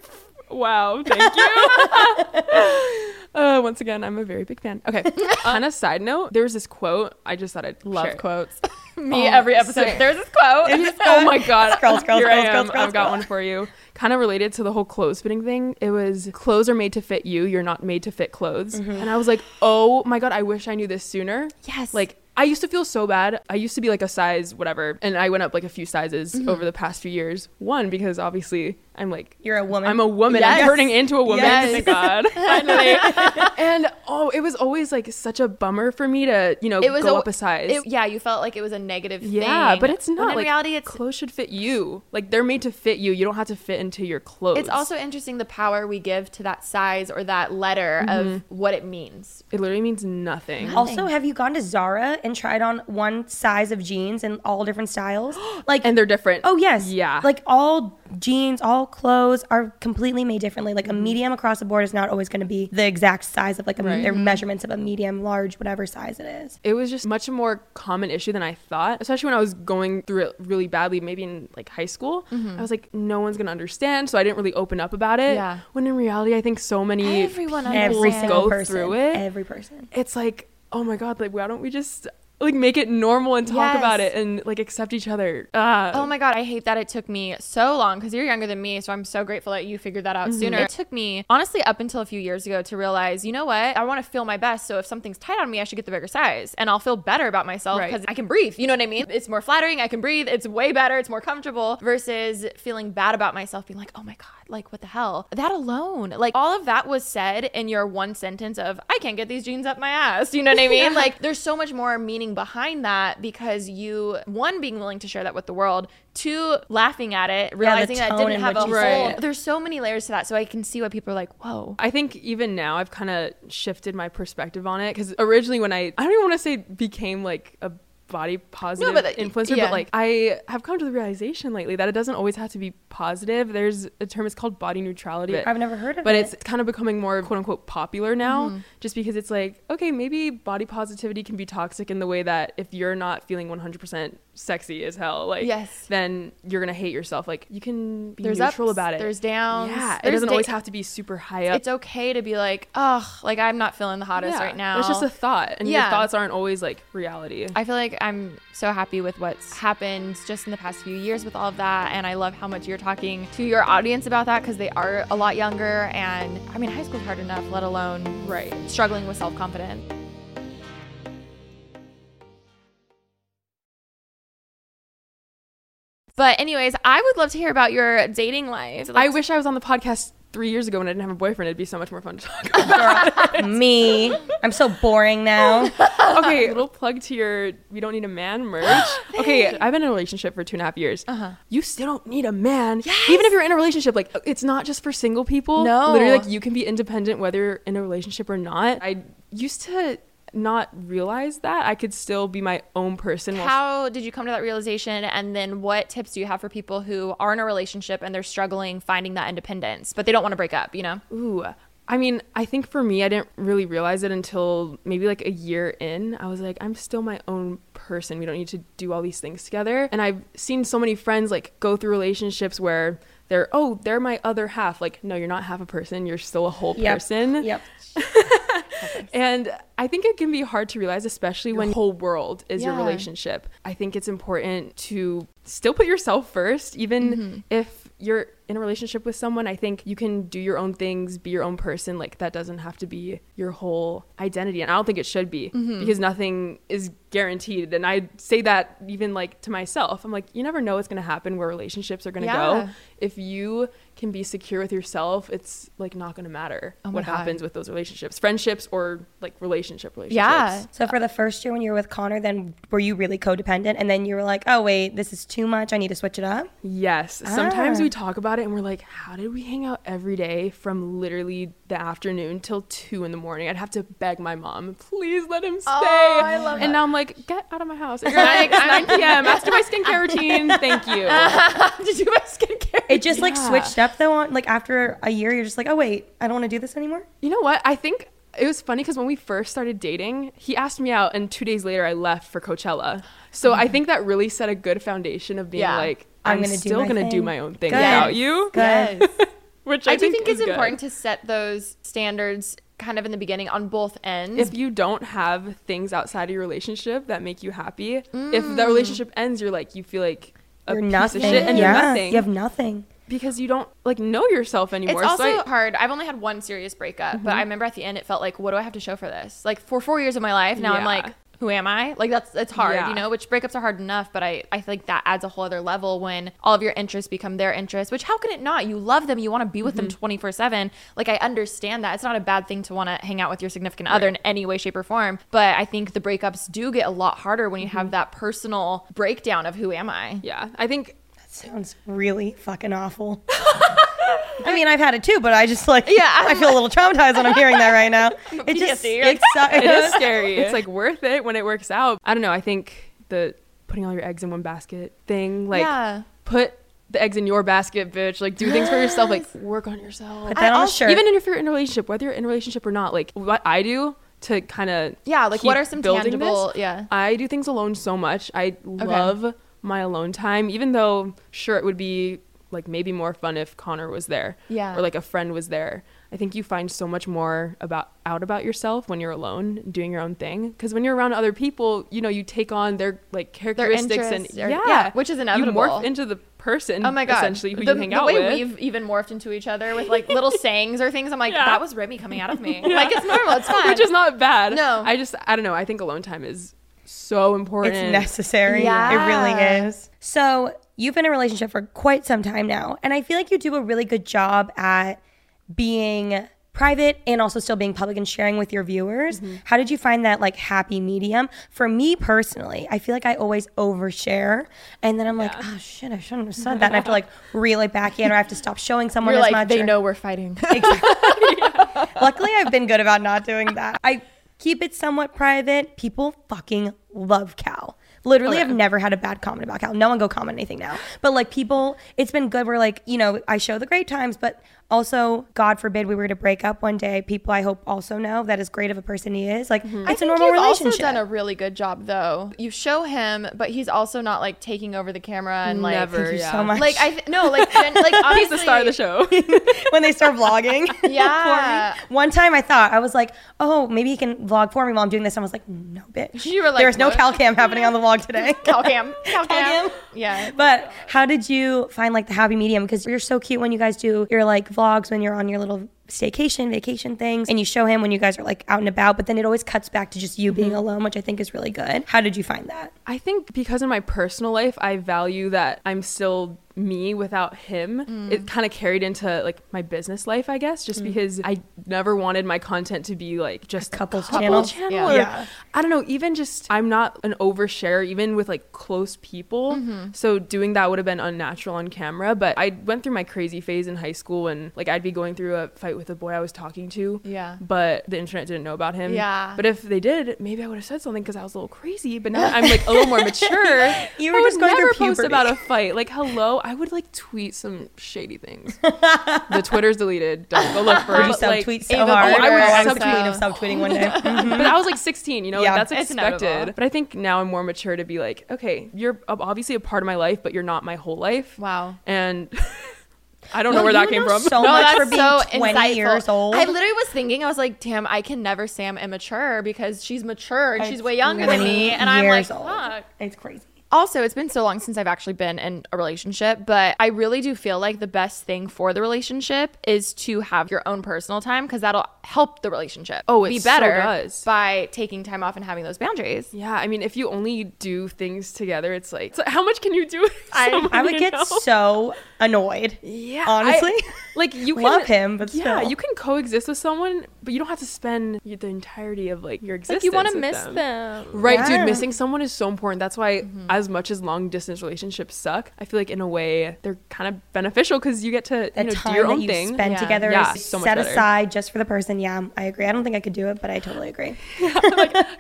wow, thank you. uh, once again, I'm a very big fan. Okay. On a side note, there was this quote. I just thought I'd Love share quotes. me every episode. so- There's this quote. oh my god Scroll, scroll, here scroll, I scroll, am. i've got one for you kind of related to the whole clothes fitting thing it was clothes are made to fit you you're not made to fit clothes Mm-hmm. and i was like oh my god i wish i knew this sooner Yes. like I used to feel so bad. I used to be like a size whatever, and I went up like a few sizes Mm-hmm. over the past few years. One because obviously I'm like You're a woman. I'm a woman. Yes. I'm turning into a woman. Yes. Thank God. Finally. and oh, it was always like such a bummer for me to, you know, it was go a, up a size. it- yeah, you felt like it was a negative yeah, thing. but it's When not. in like, reality, it's clothes should fit you. Like they're made to fit you. You don't have to fit into your clothes. It's also interesting the power we give to that size or that letter Mm-hmm. of what it means. it literally means nothing. Also, have you gone to Zara and tried on one size of jeans in all different styles? Like, and they're different. oh yes, Yeah. Like all jeans, all clothes are completely made differently. Like a Mm-hmm. medium across the board is not always going to be the exact size of like a, Right. or measurements of a medium, large, whatever size it is. it was just much more common issue than I thought, especially when I was going through it really badly, maybe in like high school. I was like, no one's gonna understand, so I didn't really open up about it. Yeah. When in reality, I think so many Everyone people Every go person, through it. every person. it's like, oh my god, like why don't we just like make it normal and talk about it and like accept each other? Uh, Oh my god, I hate that it took me so long because you're younger than me, so I'm so grateful that you figured that out Mm-hmm. sooner. It took me honestly up until a few years ago to realize, you know what? I want to feel my best, so if something's tight on me, I should get the bigger size, and I'll feel better about myself Right. because I can breathe. You know what I mean? It's more flattering. I can breathe. It's way better. It's more comfortable versus feeling bad about myself, being like, oh my god, like what the hell? That alone, like all of that was said in your one sentence of, I can't get these jeans up my ass. You know what I mean? Like there's so much more meaning behind that because you one being willing to share that with the world, two laughing at it, realizing that it didn't have a whole. it. There's so many layers to that, so I can see why people are like, whoa. I think even now I've kind of shifted my perspective on it because originally when I I don't even want to say became like a body positive but, uh, influencer, yeah. but like I have come to the realization lately that it doesn't always have to be positive. There's a term it's called body neutrality. I've never heard of but it. But it's kind of becoming more quote unquote popular now Mm-hmm. just because it's like okay maybe body positivity can be toxic in the way that if you're not feeling 100% sexy as hell like Yes. then you're gonna hate yourself like you can be There's neutral ups, about it there's downs, yeah it doesn't da- always have to be super high up It's okay to be like, oh, like I'm not feeling the hottest Yeah, right now. it's just a thought and Yeah. your thoughts aren't always like reality I feel like I'm so happy with what's happened just in the past few years with all of that. And I love how much you're talking to your audience about that because they are a lot younger. And I mean, high school's hard enough, let alone right struggling with self confidence. But, anyways, I would love to hear about your dating life. I wish I was on the podcast three years ago when I didn't have a boyfriend, it'd be so much more fun to talk about. Me, I'm so boring now. okay, little plug to your "We Don't Need a Man" merch. Okay, I've been in a relationship for two and a half years. Uh-huh. You still don't need a man, even if you're in a relationship. Like, it's not just for single people. No. literally, like you can be independent whether you're in a relationship or not. I used to not realize that I could still be my own person. while How did you come to that realization? And then what tips do you have for people who are in a relationship and they're struggling finding that independence, but they don't want to break up, you know? Ooh. I mean, I think for me, I didn't really realize it until maybe like a year in. I was like, I'm still my own person. We don't need to do all these things together. And I've seen so many friends like go through relationships where they're, oh, they're my other half. Like, no, you're not half a person. You're still a whole Yep. person. Yep. And I think it can be hard to realize, especially when the whole world is your relationship. I think it's important to still put yourself first, even Mm-hmm. if you're in a relationship with someone. I think you can do your own things, be your own person. Like, that doesn't have to be your whole identity. And I don't think it should be Mm-hmm. because nothing is guaranteed. And I say that even like to myself. I'm like, you never know what's going to happen where relationships are going to Yeah. go. If you can be secure with yourself, it's like not going to matter Oh what God. happens with those relationships, friendships or like relationship relationships. Yeah. So for the first year when you were with Connor, then were you really codependent? And then you were like, oh wait, this is too much. I need to switch it up. Yes. Sometimes Ah. we talk about it and we're like, how did we hang out every day from literally the afternoon till two in the morning? I'd have to beg my mom, please let him oh, stay. Oh, I love and that. now I'm like, get out of my house. It's 9, it's 9 p.m. After my skincare routine. Thank you. did you have skincare? It just like Yeah. switched up though. On like after a year, you're just like, oh wait, I don't want to do this anymore. You know what? I think it was funny because when we first started dating, he asked me out, and two days later, I left for Coachella. So I mm-hmm. think that really set a good foundation of being Yeah. like, I'm I'm, gonna still gonna do my own thing Good. without you. Good. Which I, I, do think is it's important to set those standards kind of in the beginning on both ends. if you don't have things outside of your relationship that make you happy, if Mm. the relationship ends, you're like you feel like a You're piece nothing. of shit and yeah, you're nothing You have nothing. because you don't like know yourself anymore. It's also so I, hard. I've only had one serious breakup, Mm-hmm. but I remember at the end it felt like, what do I have to show for this? Like for four years of my life, now I'm like, who am I? Like that's it's hard, Yeah. you know. Which breakups are hard enough, but I I think that adds a whole other level when all of your interests become their interests. Which how can it not? You love them, you want to be with them Mm-hmm. twenty four seven. Like I understand that it's not a bad thing to want to hang out with your significant other in any way, shape, or form. But I think the breakups do get a lot harder when you Mm-hmm. have that personal breakdown of who am I. yeah, I think that Sounds really fucking awful. I mean, I've had it too, but I just like, Yeah, I feel a little traumatized when I'm hearing that right now. It just, PTSD, like, it, su- it is scary. It's like worth it when it works out. I don't know. I think the putting all your eggs in one basket thing, like Yeah. put the eggs in your basket, bitch. Like do things for yourself. Like work on yourself. Put that on a also- shirt. Even if you're in a relationship, whether you're in a relationship or not, like what I do to kind of Yeah, like what are some tangible- This, yeah. I do things alone so much. I love my alone time, even though sure it would be like maybe more fun if Connor was there, Yeah. or like a friend was there. I think you find so much more about out about yourself when you're alone doing your own thing. Because when you're around other people, you know you take on their like characteristics and or- yeah, yeah, which is inevitable. You inevitable. morh into the person. Oh my god! Essentially, who the, you hang the out way with. we've even morphed into each other with like little sayings or things. I'm like, Yeah. that was Remi coming out of me. Like it's normal. It's fine. which is not bad. No. I just I don't know. I think alone time is so important. It's necessary. Yeah. It really is. So you've been in a relationship for quite some time now, and I feel like you do a really good job at being private and also still being public and sharing with your viewers. Mm-hmm. How did you find that like happy medium? For me personally, I feel like I always overshare and then I'm like, oh shit, I shouldn't have said that. And I have to like reel it back in or I have to stop showing someone You're as like, much. they or- know we're fighting. Luckily, I've been good about not doing that. I keep it somewhat private. People fucking love Cal. Literally, I've never had a bad comment about Cal. No one go comment anything now. But like people, it's been good. We're like, you know, I show the great times, but also, God forbid we were to break up one day. People, I hope, also know that as great of a person he is, like Mm-hmm. I it's a think normal you've relationship. also done a really good job though. You show him, but he's also not like taking over the camera and like. Never. Thank you yeah. so much. Like I th- no like gen- like obviously He's the star of the show. when they start vlogging. Yeah. for me. One time I thought I was like, oh, maybe he can vlog for me while I'm doing this. I was like, no, bitch. You were like, there's no what? cal cam happening on the vlog today. Cal cam. Cal cam. cam. Yeah. But how did you find like the happy medium? Because you're so cute when you guys do your like vlogs when you're on your little staycation, vacation things, and you show him when you guys are like out and about. But then it always cuts back to just you being mm-hmm. alone, which I think is really good. How did you find that? I think because in my personal life, I value that I'm still me without him. It mm. kind of carried into like my business life, I guess, just mm. because I never wanted my content to be like just couple's couple channel? Yeah. or- Yeah. I don't know, even just I'm not an overshare even with like close people. Mm-hmm. So doing that would have been unnatural on camera, but I went through my crazy phase in high school and like I'd be going through a fight with a boy I was talking to. Yeah. But the internet didn't know about him. Yeah. But if they did, maybe I would have said something because I was a little crazy. But now I'm like a little more mature. You were I just would going through never post about a fight. Like, hello, I would like tweet some shady things. the Twitter's deleted. Don't go look for Did it. you but, like, subtweet so Ava hard? Porter, I was subtweet. of subtweeting one day. But mm-hmm. I was like 16, you know, Yeah. like that's expected. But I think now I'm more mature to be like, okay, you're obviously a part of my life, but you're not my whole life. Wow. And I don't know where that came from. so no, much that's for being so 20 insightful. years old. I literally was thinking, I was like, damn, I can never say I'm immature because she's mature and she's way younger than me. And I'm like, old. fuck. It's crazy. Also, it's been so long since I've actually been in a relationship, but I really do feel like the best thing for the relationship is to have your own personal time because that'll help the relationship Oh, it be so better does. by taking time off and having those boundaries. Yeah, I mean, if you only do things together, it's like, it's like, how much can you do? I, I would get know? so annoyed. Yeah, honestly. I- like you can, Love him, but yeah, still. you can coexist with someone, but you don't have to spend the entirety of like your existence. Like you want to with miss them. them. Right, Yeah. dude. Missing someone is so important. That's why, mm-hmm. as much as long distance relationships suck, I feel like in a way they're kind of beneficial because you get to The you know do your that own you thing. spend Yeah. together Yeah, is so much set better. aside just for the person. Yeah, I agree. I don't think I could do it, but I totally agree.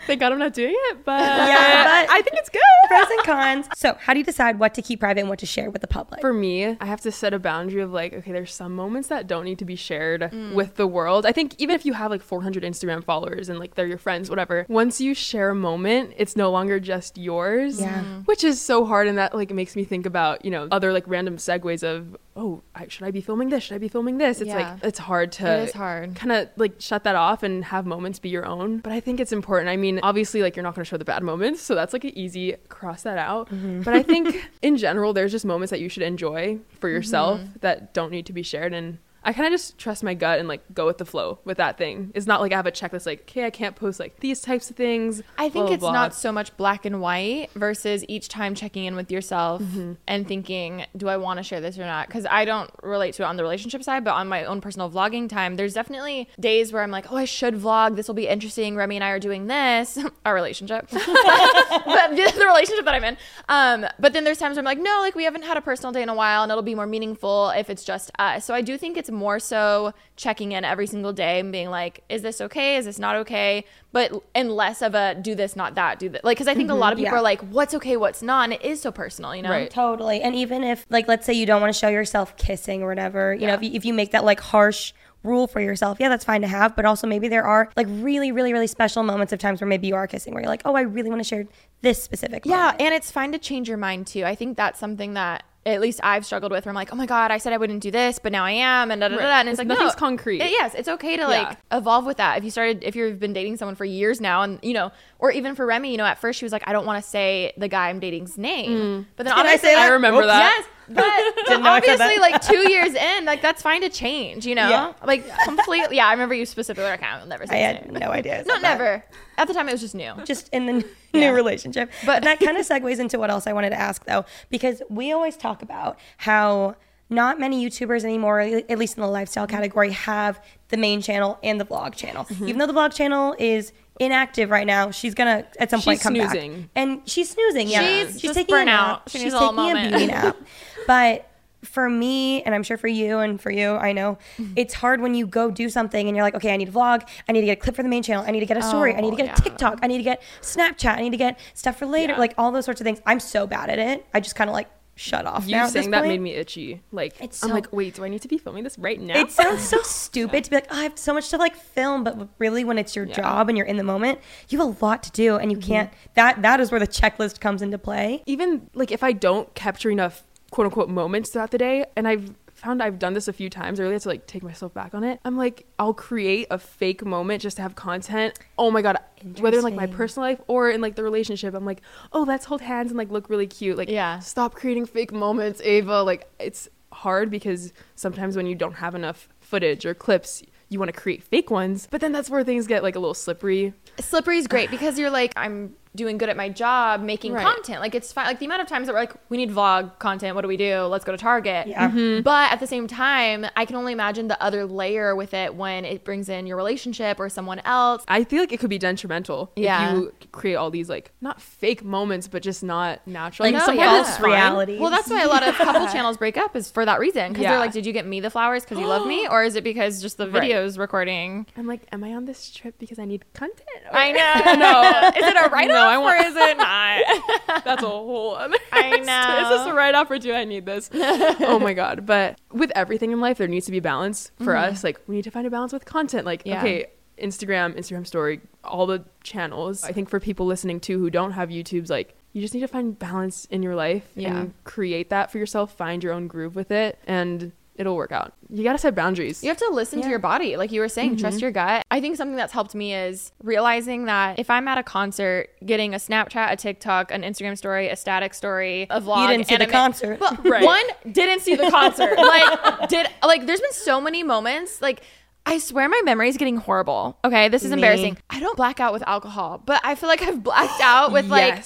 Thank God I'm not doing it, but Yeah, but- I think it's good. Pros and cons. So, how do you decide what to keep private and what to share with the public? For me, I have to set a boundary of like, okay, there's some moments that don't need to be shared Mm. with the world. I think even if you have like 400 Instagram followers and like they're your friends, whatever, once you share a moment, it's no longer just yours. Yeah. Which is so hard. And that like makes me think about, you know, other like random segues of, oh, I, should I be filming this? Should I be filming this? It's Yeah. like, it's hard to It is hard. kind of like shut that off and have moments be your own. But I think it's important. I mean, obviously, like you're not going to show the bad moments. So that's like an easy cross that out. Mm-hmm. But I think in general, there's just moments that you should enjoy for yourself Mm-hmm. that don't need to be shared. And I kind of just trust my gut and like go with the flow with that thing. It's not like I have a checklist like, okay, I can't post like these types of things. I think blah, it's blah. not so much black and white versus each time checking in with yourself Mm-hmm. and thinking, do I want to share this or not? Because I don't relate to it on the relationship side, but on my own personal vlogging time, there's definitely days where I'm like, oh, I should vlog. This will be interesting. Remi and I are doing this, our relationship, but the relationship that I'm in. Um, but then there's times where I'm like, no, like we haven't had a personal day in a while, and it'll be more meaningful if it's just us. So I do think it's more so checking in every single day and being like, is this okay? Is this not okay? But and less of a do this, not that, do that. Like, because I think a lot of people Mm-hmm. yeah. are like, what's okay, what's not, and it is so personal, you know? Right. Totally. And even if, like, let's say you don't want to show yourself kissing or whatever, you know, if you, if you make that like harsh rule for yourself, yeah, that's fine to have. But also maybe there are like really, really, really special moments of times where maybe you are kissing where you're like, oh, I really want to share this specific. Yeah, moment. and it's fine to change your mind too. I think that's something that at least I've struggled with. Where I'm like, oh my god, I said I wouldn't do this, but now I am, and da da da. da. And it's like Nothing's no, concrete. it- yes, it's okay to like evolve with that. If you started, if you've been dating someone for years now, and you know, or even for Remi, you know, at first she was like, I don't want to say the guy I'm dating's name, mm. but then I obviously say that? I remember Oops. that. Yes, but Didn't know I said obviously, like two years in, like that's fine to change. You know, Yeah. like completely. Yeah, I remember you specifically. Like, I'll never say I had no idea. Not never. At the time, it was just new. just in the new relationship. But that kind of segues into what else I wanted to ask though, because we always talk about how not many YouTubers anymore, at least in the lifestyle Mm-hmm. category, have the main channel and the vlog channel. Even though the vlog channel is inactive right now, she's gonna at some point She's come snoozing. back. And she's snoozing, yeah. She's just taking a nap. out. She she's a taking a moment. beauty nap. But for me, and I'm sure for you and for you, I know Mm-hmm. it's hard when you go do something and you're like, okay, I need a vlog, I need to get a clip for the main channel, I need to get a story, I need to Oh, get yeah. a TikTok, I need to get Snapchat, I need to get stuff for later, like all those sorts of things. I'm so bad at it. I just kind of like shut off. You saying that made me itchy. Like It's I'm like, wait, do I need to be filming this right now? It sounds so stupid to be like, oh, I have so much to like film, but really, when it's your job and you're in the moment, you have a lot to do, and you Mm-hmm. can't. That that is where the checklist comes into play. even like if I don't capture enough quote unquote moments throughout the day, and I've found I've done this a few times, I really have to like take myself back on it. I'm like, I'll create a fake moment just to have content. Oh my god, whether in like my personal life or in like the relationship, I'm like, oh, let's hold hands and like look really cute. Like, Yeah. stop creating fake moments, Ava. Like, it's hard because sometimes when you don't have enough footage or clips. You want to create fake ones, but then that's where things get like a little slippery. Slippery is great because you're like, I'm doing good at my job, making Right. content. Like it's fine. Like the amount of times that we're like, we need vlog content. What do we do? Let's go to Target. Yeah. Mm-hmm. But at the same time, I can only imagine the other layer with it when it brings in your relationship or someone else. I feel like it could be detrimental Yeah. if you create all these like not fake moments, but just not natural. Like Like, No, someone yeah. else's reality. Well, that's why a lot of couple channels break up is for that reason. Because Yeah. they're like, did you get me the flowers because you love me? Or is it because just the Right. videos recording? I'm like, am I on this trip because I need content? I know. no. Is it a write off No, I or want- is it not? That's a whole other. I know. Is this a write off or do I need this? oh my god! But with everything in life, there needs to be balance for us. Like we need to find a balance with content. Like Mm-hmm. Yeah. okay, Instagram, Instagram Story, all the channels. I think for people listening too who don't have YouTube's, like you just need to find balance in your life Yeah. and create that for yourself. Find your own groove with it, and it'll work out. You gotta set boundaries. You have to listen to your body. Like you were saying, trust Mm-hmm. your gut. I think something that's helped me is realizing that if I'm at a concert, getting a Snapchat, a TikTok, an Instagram story, a static story, a vlog. You didn't see and the concert. Well, Right. One, didn't see the concert. like, did, like, there's been so many moments, like, I swear my memory is getting horrible. Okay, this is Me. embarrassing. I don't black out with alcohol, but I feel like I've blacked out with Yes. like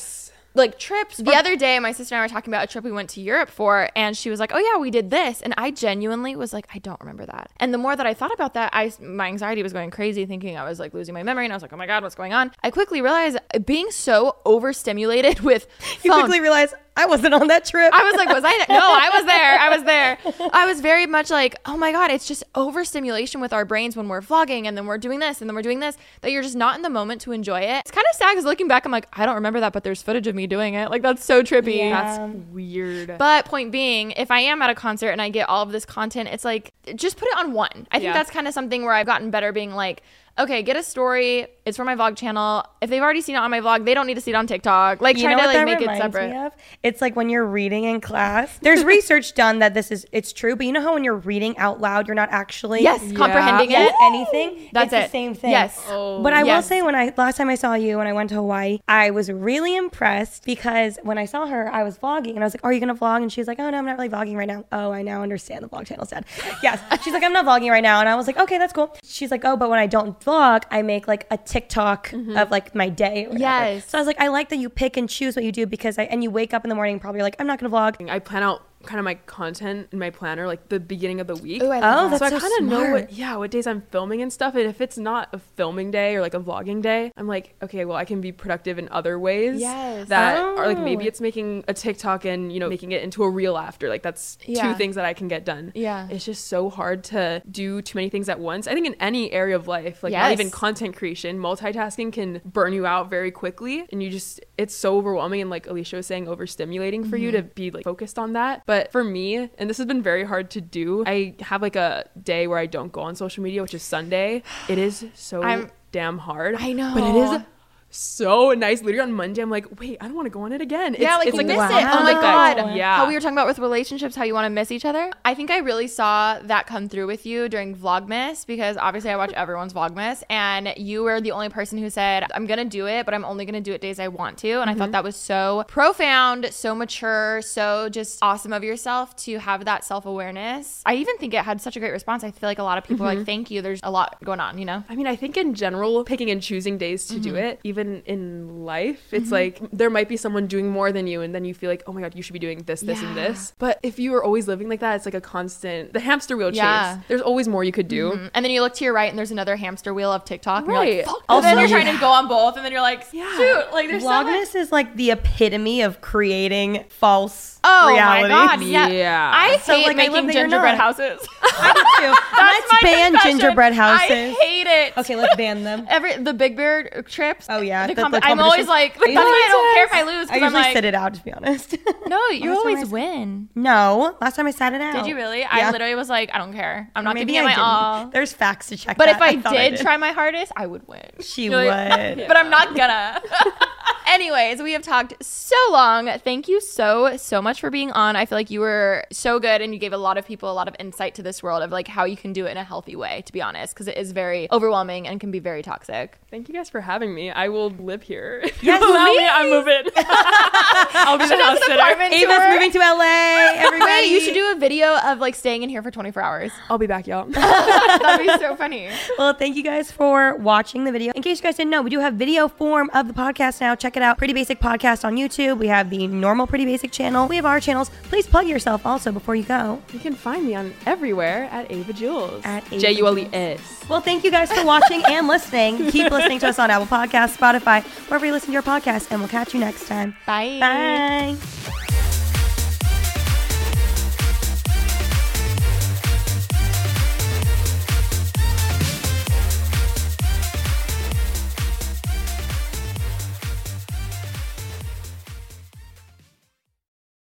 trips. The other day, my sister and I were talking about a trip we went to Europe for, and she was like, "Oh yeah, we did this," and I genuinely was like, "I don't remember that." And the more that I thought about that, I my anxiety was going crazy, thinking I was like losing my memory, and I was like, "Oh my god, what's going on?" I quickly realized uh, being so overstimulated with you quickly realize I wasn't on that trip. I was like, was I? No, I was there. I was there. I was very much like, oh my God, it's just overstimulation with our brains when we're vlogging and then we're doing this and then we're doing this that you're just not in the moment to enjoy it. It's kind of sad because looking back, I'm like, I don't remember that, but there's footage of me doing it. Like, that's so trippy. Yeah. That's um, weird. But point being, if I am at a concert and I get all of this content, it's like just put it on one. I think Yeah. that's kind of something where I've gotten better being like, okay, get a story. It's for my vlog channel. If they've already seen it on my vlog, they don't need to see it on TikTok. Like you try know to what like that make it separate. me of? It's like when you're reading in class. There's research done that this is it's true, but you know how when you're reading out loud, you're not actually Yes, comprehending get it. anything. That's it's it. the same thing. Yes. Oh. But I will say when I last time I saw you when I went to Hawaii, I was really impressed because when I saw her, I was vlogging and I was like, "Are you gonna vlog?" And she was like, "Oh no, I'm not really vlogging right now." Oh, I now understand the vlog channel said. Yes. She's like, "I'm not vlogging right now," and I was like, "Okay, that's cool." She's like, "Oh, but when I don't vlog, I make like a TikTok mm-hmm. of like my day." Yes. So I was like, "I like that you pick and choose what you do because I and you wake up in the morning probably like I'm not gonna vlog." I plan out kind of my content in my planner like the beginning of the week. Ooh, I Oh, that. that's so I kind of know what yeah what days I'm filming and stuff. And if it's not a filming day or like a vlogging day, I'm like okay, well I can be productive in other ways. Yes. That are like maybe Oh. it's making a TikTok and you know making it into a reel after. Like that's Yeah. two things that I can get done. Yeah. It's just so hard to do too many things at once. I think in any area of life, like not even content creation, multitasking can burn you out very quickly, and you just it's so overwhelming and like Alisha was saying, overstimulating for you Mm-hmm. to be like focused on that. But for me, and this has been very hard to do, I have like a day where I don't go on social media, which is Sunday. It is so I'm- damn hard. I know. but it is. So nice. Literally on Monday, I'm like, wait, I don't want to go on it again. It's, yeah, like it's you miss wow. it. Oh my god. Oh, yeah. How we were talking about with relationships, how you want to miss each other. I think I really saw that come through with you during Vlogmas because obviously I watch everyone's Vlogmas, and you were the only person who said, "I'm gonna do it, but I'm only gonna do it days I want to." And I thought mm-hmm. that was so profound, so mature, so just awesome of yourself to have that self awareness. I even think it had such a great response. I feel like a lot of people are like, mm-hmm. "Thank you." There's a lot going on, you know. I mean, I think in general, picking and choosing days to do mm-hmm. it, even in life, it's like there might be someone doing more than you, and then you feel like, oh my God, you should be doing this, this, and this. But if you are always living like that, it's like a constant, the hamster wheel chase. Yeah. There's always more you could do. Mm. And then you look to your right and there's another hamster wheel of TikTok. And you're Right. like, fuck. Also- Also, then you're trying to go on both, and then you're like, Yeah. shoot, like there's so much. Vlogmas is like the epitome of creating false Oh reality. my god, yeah. Yeah. I So, hate like, making that gingerbread houses. I do too. Let's ban confession. gingerbread houses. I hate it. Okay, let's ban them. Every the Big Bear trips. Oh, yeah, the the- the I'm always like, I that's why I don't care if I lose. I usually like, sit it out, to be honest. no, you Last always I win. no, last time I sat it out. Did you really? Yeah. I literally was like, I don't care. I'm not Maybe giving it my didn't. all. There's facts to check. But that. if I, thought did, try my hardest, I would win. she You're like- would. but I'm not gonna. Anyways, we have talked so long. Thank you so so much for being on. I feel like you were so good and you gave a lot of people a lot of insight to this world of like how you can do it in a healthy way, to be honest, because it is very overwhelming and can be very toxic. Thank you guys for having me. I will live here. Yes, you allow me, please. I'm moving. I'll be the house sitter. Ava's moving to LA. Everybody, Wait, you should do a video of like staying in here for 24 hours. I'll be back, y'all. That'd be so funny. Well, thank you guys for watching the video. In case you guys didn't know, we do have video form of the podcast now. Check it out Pretty Basic Podcast on YouTube. We have the normal Pretty Basic channel. We have our channels. Please plug yourself also before you go. You can find me on everywhere at Ava Jules. At Ava J U L E S. Well, thank you guys for watching and listening. Keep listening to us on Apple Podcasts, Spotify, wherever you listen to your podcast, and we'll catch you next time. Bye. Bye.